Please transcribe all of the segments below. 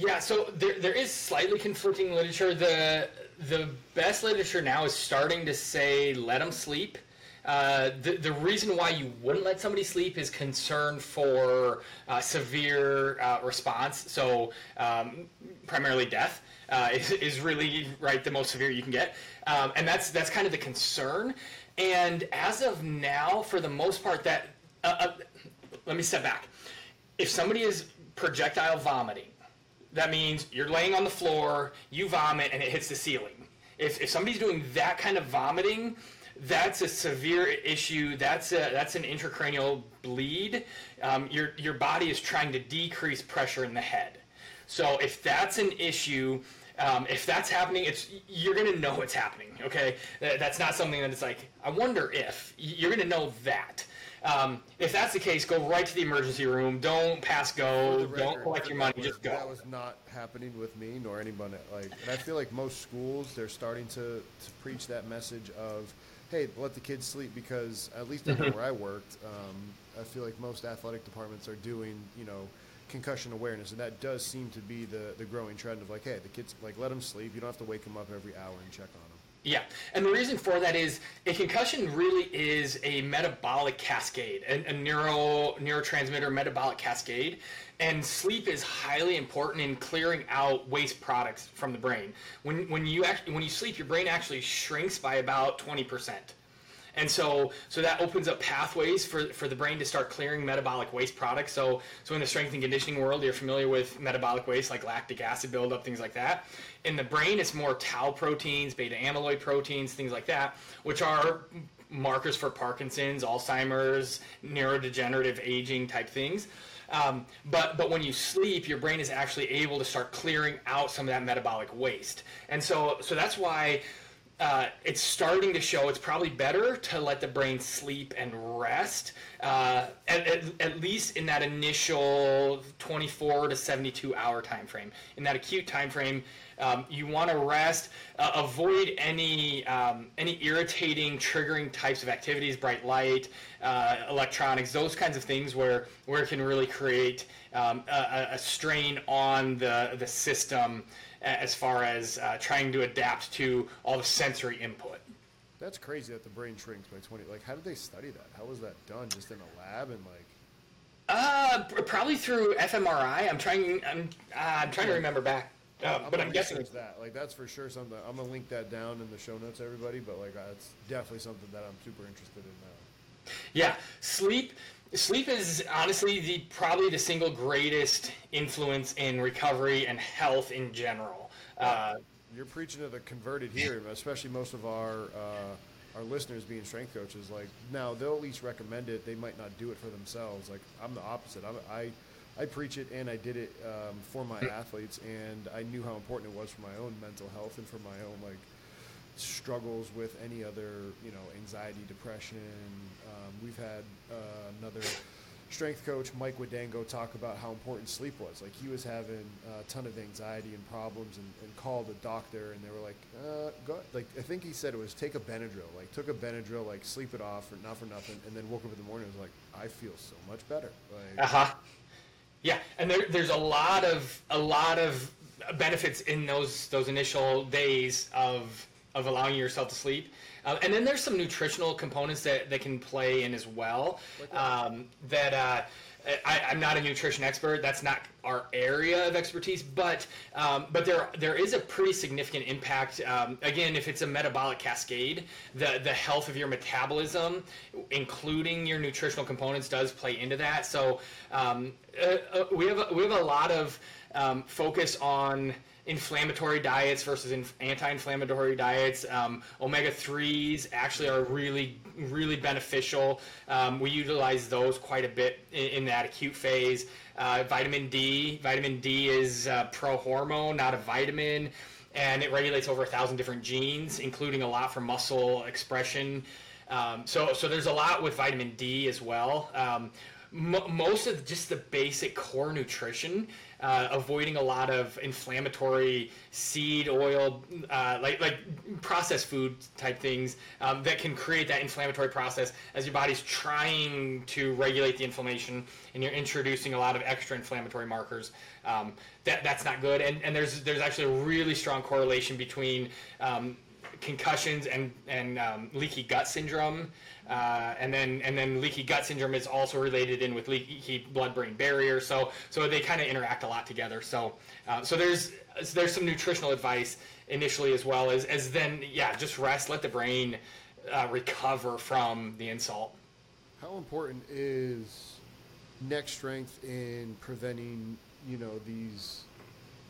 Yeah, so there, there is slightly conflicting literature. The the best literature now is starting to say let them sleep. Uh, the, the reason why you wouldn't let somebody sleep is concern for uh, severe uh, response. So um, primarily death uh, is, is really right the most severe you can get, um, and that's that's kind of the concern. And as of now, for the most part, that uh, let me step back. If somebody is projectile vomiting, that means you're laying on the floor, you vomit, and it hits the ceiling. If, if somebody's doing that kind of vomiting, that's a severe issue. That's a, that's an intracranial bleed. Um, your your body is trying to decrease pressure in the head. So if that's an issue, um, if that's happening, it's you're gonna know it's happening. Okay, that's not something that it's like I wonder if you're gonna know that. Um, if that's the case, go right to the emergency room. Don't pass go. Record, don't collect your money. Was, just go. That was not happening with me nor anyone. Like, and I feel like most schools they're starting to, to preach that message of hey, let the kids sleep because at least mm-hmm. where I worked, um, I feel like most athletic departments are doing, you know, concussion awareness, and that does seem to be the, the growing trend of like, hey, the kids like let them sleep. You don't have to wake them up every hour and check on them. Yeah, and the reason for that is a concussion really is a metabolic cascade, a, a neuro neurotransmitter metabolic cascade, and sleep is highly important in clearing out waste products from the brain. When when you actually when you sleep, your brain actually shrinks by about twenty percent. And so, so that opens up pathways for, for the brain to start clearing metabolic waste products. So, so in the strength and conditioning world, you're familiar with metabolic waste like lactic acid buildup, things like that. In the brain, it's more tau proteins, beta amyloid proteins, things like that, which are markers for Parkinson's, Alzheimer's, neurodegenerative aging type things. Um, but but when you sleep, your brain is actually able to start clearing out some of that metabolic waste, and so so that's why uh, it's starting to show it's probably better to let the brain sleep and rest, uh, at, at, at, least in that initial 24 to 72 hour time frame. In that acute time frame, um, you want to rest, uh, avoid any um, any irritating, triggering types of activities, bright light, uh, electronics, those kinds of things where where it can really create um, a, a strain on the the system as far as uh, trying to adapt to all the sensory input. That's crazy that the brain shrinks by 20. Like, how did they study that? How was that done? Just in a lab and like. Uh, probably through fMRI. I'm trying. I'm. Uh, I'm trying to remember back. Uh, I'm but I'm guessing that. Like, that's for sure something. I'm gonna link that down in the show notes, everybody. But like, that's definitely something that I'm super interested in now. Yeah, sleep sleep is honestly the probably the single greatest influence in recovery and health in general. Uh, You're preaching to the converted here, especially most of our uh, our listeners being strength coaches. Like now, they'll at least recommend it. They might not do it for themselves. Like I'm the opposite. I'm, i I preach it and I did it um, for my athletes, and I knew how important it was for my own mental health and for my own like struggles with any other, you know, anxiety, depression. Um, we've had uh, another strength coach, Mike Wadango, talk about how important sleep was. Like he was having a ton of anxiety and problems, and, and called a doctor, and they were like, uh, "Go." Like I think he said it was take a Benadryl. Like took a Benadryl, like sleep it off, or not for nothing, and then woke up in the morning and was like, "I feel so much better." Like, uh huh. Yeah, and there, there's a lot of a lot of benefits in those those initial days of of allowing yourself to sleep. Uh, and then there's some nutritional components that, that can play in as well. Um, that uh, I, am not a nutrition expert. That's not our area of expertise, but um, but there there is a pretty significant impact. Um, again, if it's a metabolic cascade, the the health of your metabolism, including your nutritional components, does play into that. So um, uh, uh, we have a, we have a lot of um, focus on inflammatory diets versus anti-inflammatory diets, um, omega-3 trees actually are really, really beneficial. Um, we utilize those quite a bit in, in that acute phase. Uh, vitamin D, vitamin D is uh, a pro hormone, not a vitamin, and it regulates over a thousand different genes, including a lot for muscle expression. Um, so, so there's a lot with vitamin D as well. Um, m- most of just the basic core nutrition uh, avoiding a lot of inflammatory seed oil, uh, like like processed food type things um, that can create that inflammatory process as your body's trying to regulate the inflammation, and you're introducing a lot of extra inflammatory markers. Um, that that's not good, and and there's there's actually a really strong correlation between um, concussions and and um, leaky gut syndrome, uh, and then and then leaky gut syndrome is also related in with leaky blood-brain barrier. So so they kind of interact a lot together. So uh, so there's there's some nutritional advice initially as well as as then yeah just rest, let the brain uh, recover from the insult. How important is neck strength in preventing you know these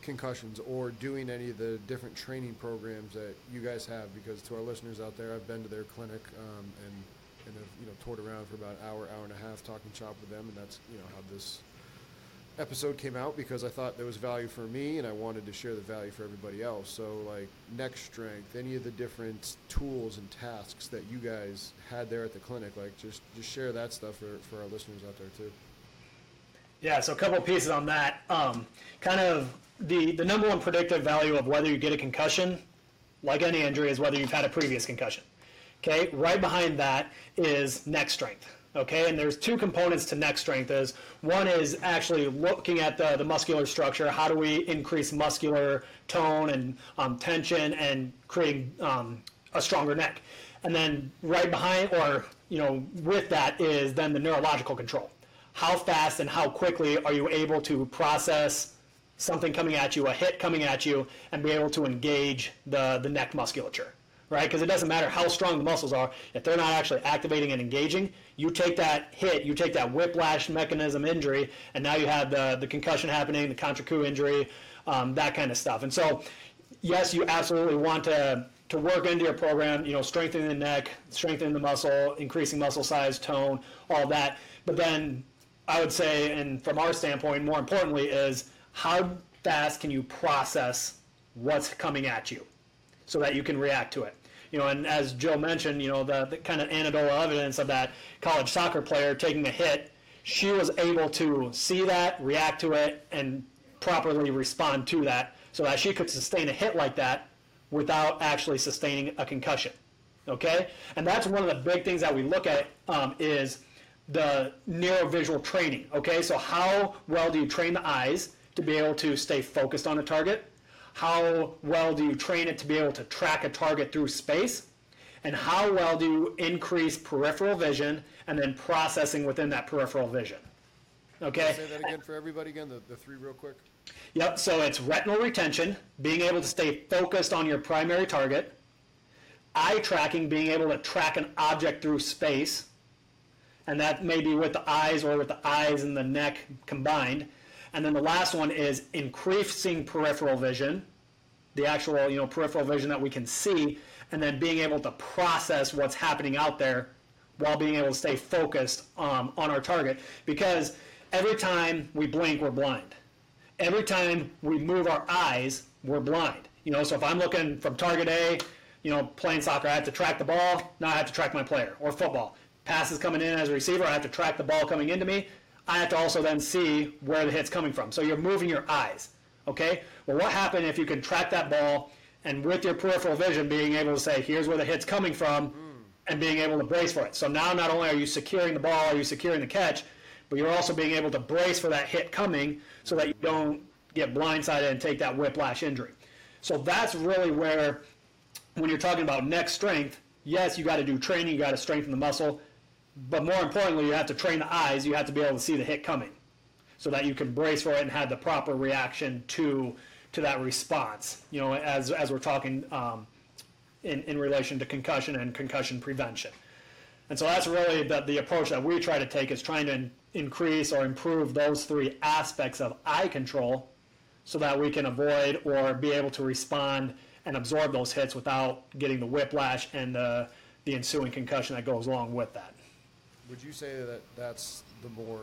concussions or doing any of the different training programs that you guys have because to our listeners out there i've been to their clinic um, and and have you know toured around for about an hour hour and a half talking shop with them and that's you know how this episode came out because i thought there was value for me and i wanted to share the value for everybody else. So like neck strength any of the different tools and tasks that you guys had there at the clinic like just just share that stuff for, for our listeners out there too Yeah, so a couple pieces on that. Um, kind of the, the number one predictive value of whether you get a concussion, like any injury, is whether you've had a previous concussion. Okay, right behind that is neck strength. Okay, and there's two components to neck strength. Is one is actually looking at the, the muscular structure. How do we increase muscular tone and um, tension and creating um, a stronger neck? And then right behind, or you know, with that is then the neurological control. How fast and how quickly are you able to process something coming at you, a hit coming at you, and be able to engage the, the neck musculature, right? Because it doesn't matter how strong the muscles are, if they're not actually activating and engaging, you take that hit, you take that whiplash mechanism injury, and now you have the, the concussion happening, the contrecoup injury, um, that kind of stuff. And so, yes, you absolutely want to to work into your program, you know, strengthening the neck, strengthening the muscle, increasing muscle size, tone, all that. But then I would say, and from our standpoint, more importantly, is how fast can you process what's coming at you so that you can react to it. You know, and as Joe mentioned, you know, the, the kind of anecdotal evidence of that college soccer player taking a hit, she was able to see that, react to it, and properly respond to that so that she could sustain a hit like that without actually sustaining a concussion. Okay? And that's one of the big things that we look at um, is the neurovisual training. Okay, so how well do you train the eyes to be able to stay focused on a target? How well do you train it to be able to track a target through space? And how well do you increase peripheral vision and then processing within that peripheral vision? Okay? say that again for everybody again the, the three real quick Yep, so it's retinal retention, being able to stay focused on your primary target, eye tracking, being able to track an object through space, and that may be with the eyes or with the eyes and the neck combined. And then the last one is increasing peripheral vision, the actual you know peripheral vision that we can see, and then being able to process what's happening out there while being able to stay focused um, on our target. Because every time we blink, we're blind. Every time we move our eyes, we're blind. You know, so if I'm looking from target A, you know, playing soccer, I have to track the ball. Now I have to track my player. Or football, passes coming in as a receiver, I have to track the ball coming into me. I have to also then see where the hit's coming from. So you're moving your eyes. Okay? Well, what happens if you can track that ball and with your peripheral vision being able to say, here's where the hit's coming from, and being able to brace for it. So now not only are you securing the ball, are you securing the catch, but you're also being able to brace for that hit coming so that you don't get blindsided and take that whiplash injury. So that's really where, when you're talking about neck strength, yes, you got to do training, you got to strengthen the muscle, but more importantly, you have to train the eyes. You have to be able to see the hit coming, so that you can brace for it and have the proper reaction to to that response. You know, as as we're talking um, in in relation to concussion and concussion prevention. And so that's really the, the approach that we try to take is trying to in, increase or improve those three aspects of eye control so that we can avoid or be able to respond and absorb those hits without getting the whiplash and the, the ensuing concussion that goes along with that. Would you say that that's the more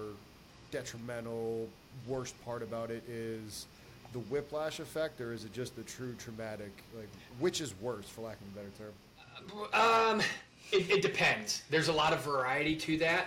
detrimental, worst part about it is the whiplash effect, or is it just the true traumatic? Like, which is worse, for lack of a better term? Um, it, it depends. There's a lot of variety to that.